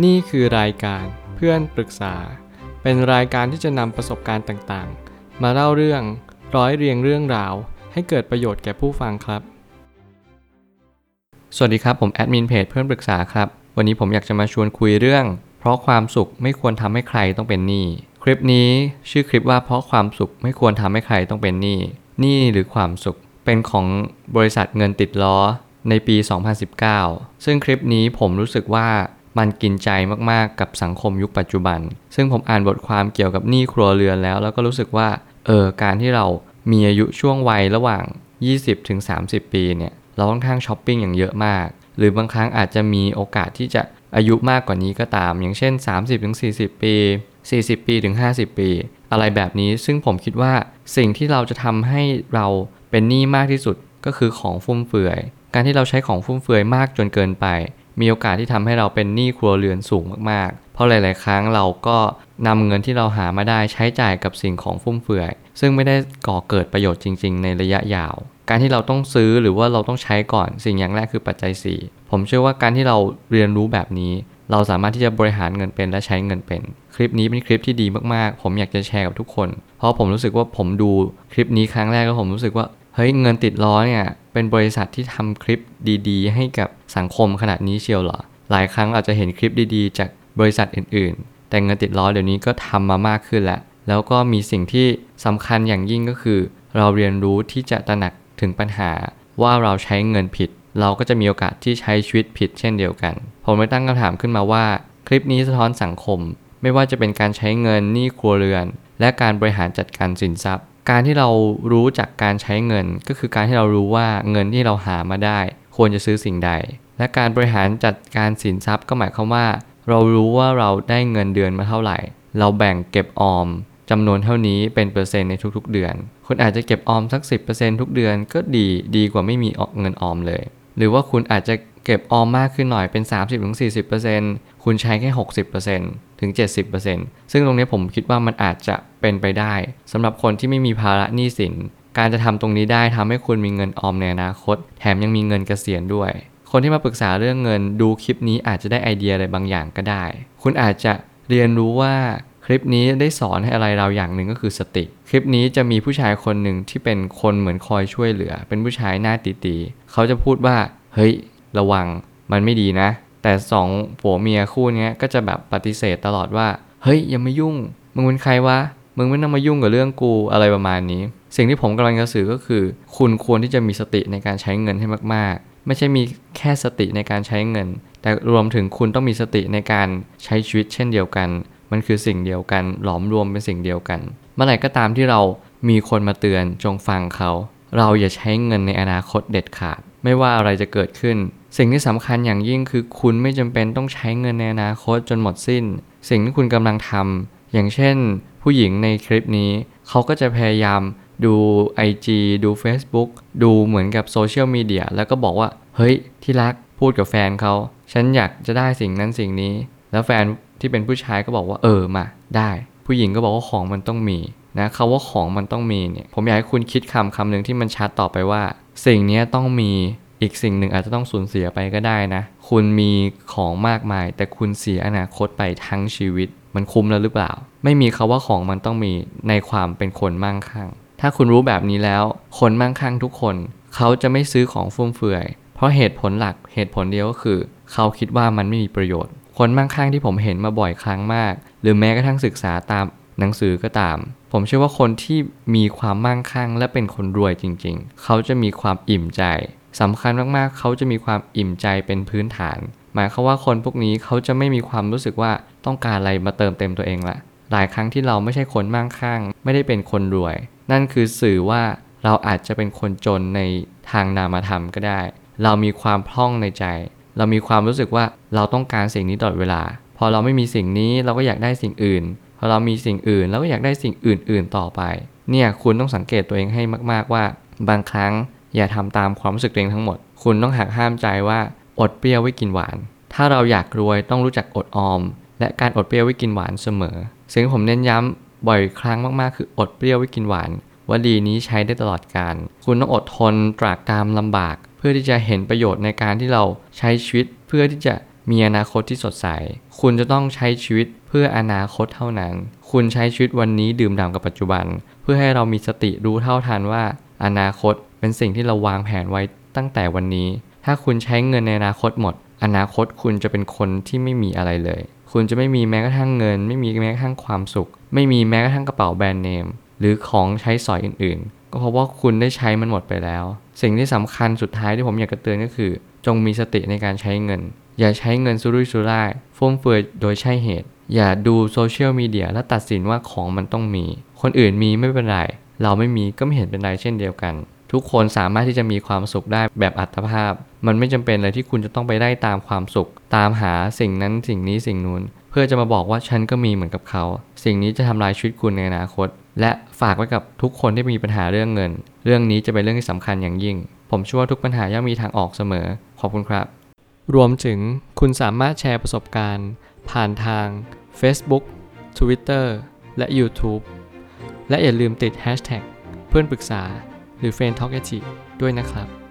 นี่คือรายการเพื่อนปรึกษา เป็นรายการที่จะนำประสบการณ์ต่างๆ มาเล่าเรื่องร้อยเรียงเรื่องราว ให้เกิดประโยชน์แก่ผู้ฟังครับ สวัสดีครับผมแอดมินเพจเพื่อนปรึกษาครับ วันนี้ผมอยากจะมาชวนคุยเรื่อง เพราะความสุขไม่ควรทำให้ใครต้องเป็นหนี้คลิปนี้ชื่อคลิปว่าเพราะความสุขไม่ควรทำให้ใครต้องเป็นหนี้หนี้หรือความสุข เป็นของบริษัทเงินติดล้อในปี 2019 ซึ่งคลิปนี้ผมรู้สึกว่า มันกินใจมากๆกับสังคมยุคปัจจุบัน ซึ่งผมอ่านบทความเกี่ยวกับหนี้ครัวเรือนแล้ว แล้วก็รู้สึกว่า เออ การที่เรามีอายุช่วงวัยระหว่าง 20-30 ปีเนี่ย เราค่อนข้างช้อปปิ้งอย่างเยอะมาก หรือบางครั้งอาจจะมีโอกาสที่จะอายุมากกว่านี้ก็ตาม อย่างเช่น 30-40 ปี 40 ปีถึง 50 ปี อะไรแบบนี้ ซึ่งผมคิดว่าสิ่งที่เราจะทำให้เราเป็นหนี้มากที่สุดก็คือของฟุ่มเฟือย การที่เราใช้ของฟุ่มเฟือยมากจนเกินไป มีโอกาสที่ทำให้เราเป็นหนี้ครัวเรือนสูงมากๆ เพราะหลาย ๆ ครั้งเราก็นำเงินที่เราหามาได้ใช้จ่ายกับสิ่งของฟุ่มเฟือย ซึ่งไม่ได้ก่อเกิดประโยชน์จริง ๆ ในระยะยาว การที่เราต้องซื้อหรือว่าเราต้องใช้ก่อนสิ่งอย่างแรกคือปัจจัย 4 ผมเชื่อว่าการที่เราเรียนรู้แบบนี้ เราสามารถที่จะบริหารเงินเป็นและใช้เงินเป็น คลิปนี้เป็นคลิปที่ดีมากๆ ผมอยากจะแชร์กับทุกคน เพราะผมรู้สึกว่าผมดูคลิปนี้ครั้งแรกแล้วผมรู้สึกว่า เฮ้ยเงินติดล้อเนี่ยเป็นบริษัทที่ทำคลิปดีๆ ให้กับสังคมขนาดนี้เชียวเหรอ หลายครั้งอาจจะเห็นคลิปดีๆ จากบริษัทอื่นๆ แต่เงินติดล้อเดี๋ยวนี้ก็ทำมามากขึ้นแล้ว แล้วก็มีสิ่งที่สำคัญอย่างยิ่งก็คือ เราเรียนรู้ที่จะตระหนักถึงปัญหาว่าเราใช้เงินผิด เราก็จะมีโอกาสที่ใช้ชีวิตผิดเช่นเดียวกัน ผมเลยตั้งคำถามขึ้นมาว่า คลิปนี้สะท้อนสังคม ไม่ว่าจะเป็นการใช้เงินหนี้ครัวเรือน และการบริหารจัดการสินทรัพย์ การที่เรารู้จักการใช้เงิน ก็คือการที่เรารู้ว่าเงินที่เราหามาได้ ควรจะซื้อสิ่งใด และการบริหารจัดการสินทรัพย์ก็หมายความว่า เรารู้ว่าเราได้เงินเดือนมาเท่าไหร่ เราแบ่งเก็บออมจำนวนเท่านี้เป็นเปอร์เซ็นต์ในทุกๆเดือน คุณอาจจะเก็บออมสัก 10%ทุกเดือนก็ดีดีกว่าไม่มีเงินออมเลย หรือว่าคุณอาจจะ เก็บออมมากขึ้นหน่อยเป็น 30-40%คุณใช้แค่ 60%ถึง 70%ซึ่งตรงนี้ผมคิดว่ามันอาจจะเป็นไปได้สำหรับคนที่ไม่มีภาระหนี้สิน การจะทำตรงนี้ได้ทำให้คุณมีเงินออมในอนาคต แถมยังมีเงินเกษียณด้วย คนที่มาปรึกษาเรื่องเงินดูคลิปนี้อาจจะได้ไอเดียอะไรบางอย่างก็ได้ คุณอาจจะเรียนรู้ว่าคลิปนี้ได้สอนให้อะไรเราอย่างหนึ่งก็คือสติ คลิปนี้จะมีผู้ชายคนหนึ่งที่เป็นคนเหมือนคอยช่วยเหลือ เป็นผู้ชายหน้าตีๆเขาจะพูดว่า เฮ้ย ระวังมันไม่ดีนะ แต่สองผัวเมียคู่นี้ก็จะแบบปฏิเสธตลอดว่า เฮ้ยอย่ามายุ่ง มึงเป็นใครวะ มึงไม่ต้องมายุ่งกับเรื่องกูอะไรประมาณนี้ สิ่งที่ผมกำลังจะสื่อก็คือ คุณควรที่จะมีสติในการใช้เงินให้มาก ๆ ไม่ใช่มีแค่สติในการใช้เงิน แต่รวมถึงคุณต้องมีสติในการใช้ชีวิตเช่นเดียวกัน มันคือสิ่งเดียวกัน หลอมรวมเป็นสิ่งเดียวกัน เมื่อไหร่ก็ตามที่เรามีคนมาเตือนจงฟังเขา เราอย่าใช้เงินในอนาคตเด็ดขาด ไม่ว่าอะไรจะเกิดขึ้น สิ่งที่สำคัญอย่างยิ่งคือคุณไม่จำเป็นต้องใช้เงินในอนาคตจนหมดสิ้น สิ่งที่คุณกำลังทำอย่างเช่น ผู้หญิงในคลิปนี้ เขาก็จะพยายามดู IG ดู Facebook ดูเหมือนกับโซเชียลมีเดียแล้วก็บอกว่า เฮ้ย ที่รักพูดกับแฟนเขา ฉันอยากจะได้สิ่งนั้นสิ่งนี้ แล้วแฟนที่เป็นผู้ชายก็บอกว่าเออมาได้ ผู้หญิงก็บอกว่าของมันต้องมีนะคาว่าของมันต้องมีเนี่ยผมอยากให้คุณคิดคำคำหนึ่งที่มันชัดต่อไปว่า สิ่งนี้ต้องมี อีกสิ่งหนึ่งอาจจะต้องสูญเสียไปก็ได้นะ คุณมีของมากมาย แต่คุณเสียอนาคตไปทั้งชีวิต มันคุ้มแล้วหรือเปล่า ไม่มีคาว่าของมันต้องมีในความเป็นคนมั่งคั่ง ถ้าคุณรู้แบบนี้แล้ว คนมั่งคั่งทุกคน เขาจะไม่ซื้อของฟุ่มเฟือย เพราะเหตุผลหลักเหตุผลเดียวก็คือ เขาคิดว่ามันไม่มีประโยชน์ คนมั่งคั่งที่ผมเห็นมาบ่อยครั้งมาก หรือแม้กระทั่งศึกษาตามหนังสือก็ตาม ผมเชื่อว่าคนที่มีความมั่งคั่ง และเป็นคนรวยจริง ๆ เขาจะมีความอิ่มใจ สำคัญมากๆ เขาจะมีความอิ่มใจเป็นพื้นฐาน หมายความว่าคนพวกนี้เขาจะไม่มีความรู้สึกว่าต้องการอะไรมาเติมเต็มตัวเองละ หลายครั้งที่เราไม่ใช่คนมั่งคั่ง ไม่ได้เป็นคนรวย นั่นคือสื่อว่าเราอาจจะเป็นคนจนในทางนามธรรมก็ได้ เรามีความพร่องในใจ เรามีความรู้สึกว่าเราต้องการสิ่งนี้ตลอดเวลา พอเราไม่มีสิ่งนี้เราก็อยากได้สิ่งอื่น พอเรามีสิ่งอื่นเราก็อยากได้สิ่งอื่น ๆ ต่อไป เนี่ยคุณต้องสังเกตตัวเองให้มาก ๆว่า บางครั้ง อย่าทำตามความรู้สึกตัวเองทั้งหมด คุณต้องหักห้ามใจว่าอดเปรี้ยวไว้กินหวาน ถ้าเราอยากรวยต้องรู้จักอดออม และการอดเปรี้ยวไว้กินหวานเสมอสิ่งที่ผมเน้นย้ำบ่อยครั้งมากๆ คืออดเปรี้ยวไว้กินหวานวลีนี้ใช้ได้ตลอดการ คุณต้องอดทนตรากตามลำบาก เพื่อที่จะเห็นประโยชน์ในการที่เราใช้ชีวิต เพื่อที่จะมีอนาคตที่สดใส คุณจะต้องใช้ชีวิตเพื่ออนาคตเท่านั้น คุณใช้ชีวิตวันนี้ดื่มด่ำกับปัจจุบัน เพื่อให้เรามีสติรู้เท่าทันว่า อนาคต เป็นสิ่งที่เราวางแผนไว้ตั้งแต่วันนี้ ถ้าคุณใช้เงินในอนาคตหมด อนาคตคุณจะเป็นคนที่ไม่มีอะไรเลย คุณจะไม่มีแม้กระทั่งเงิน ไม่มีแม้กระทั่งความสุข ไม่มีแม้กระทั่งกระเป๋าแบรนด์เนม หรือของใช้สอยอื่นๆ ก็เพราะว่าคุณได้ใช้มันหมดไปแล้ว สิ่งที่สำคัญสุดท้ายที่ผมอยากจะเตือนก็คือ จงมีสติในการใช้เงิน อย่าใช้เงินสุรุ่ยสุร่ายฟุ่มเฟือยโดยใช่เหตุ อย่าดูโซเชียลมีเดียและตัดสินว่าของมันต้องมี คนอื่นมีไม่เป็นไรเราไม่มีก็ไม่เห็นเป็นไรเช่นเดียวกัน ทุกคนสามารถที่จะมีความสุขได้แบบอัตภาพ มันไม่จำเป็นเลยที่คุณจะต้องไปได้ตามความสุข ตามหาสิ่งนั้นสิ่งนี้สิ่งนู้น เพื่อจะมาบอกว่าฉันก็มีเหมือนกับเขา สิ่งนี้จะทำลายชีวิตคุณในอนาคต และฝากไว้กับทุกคนที่มีปัญหาเรื่องเงิน เรื่องนี้จะเป็นเรื่องที่สำคัญอย่างยิ่ง ผมเชื่อว่าทุกปัญหาย่อมมีทางออกเสมอ ขอบคุณครับ รวมถึงคุณสามารถแชร์ประสบการณ์ ผ่านทาง Facebook Twitter และ YouTube และอย่าลืมติด Hashtag เพื่อนปรึกษา หรือ f r ร e n d t a l k ด้วยนะครับ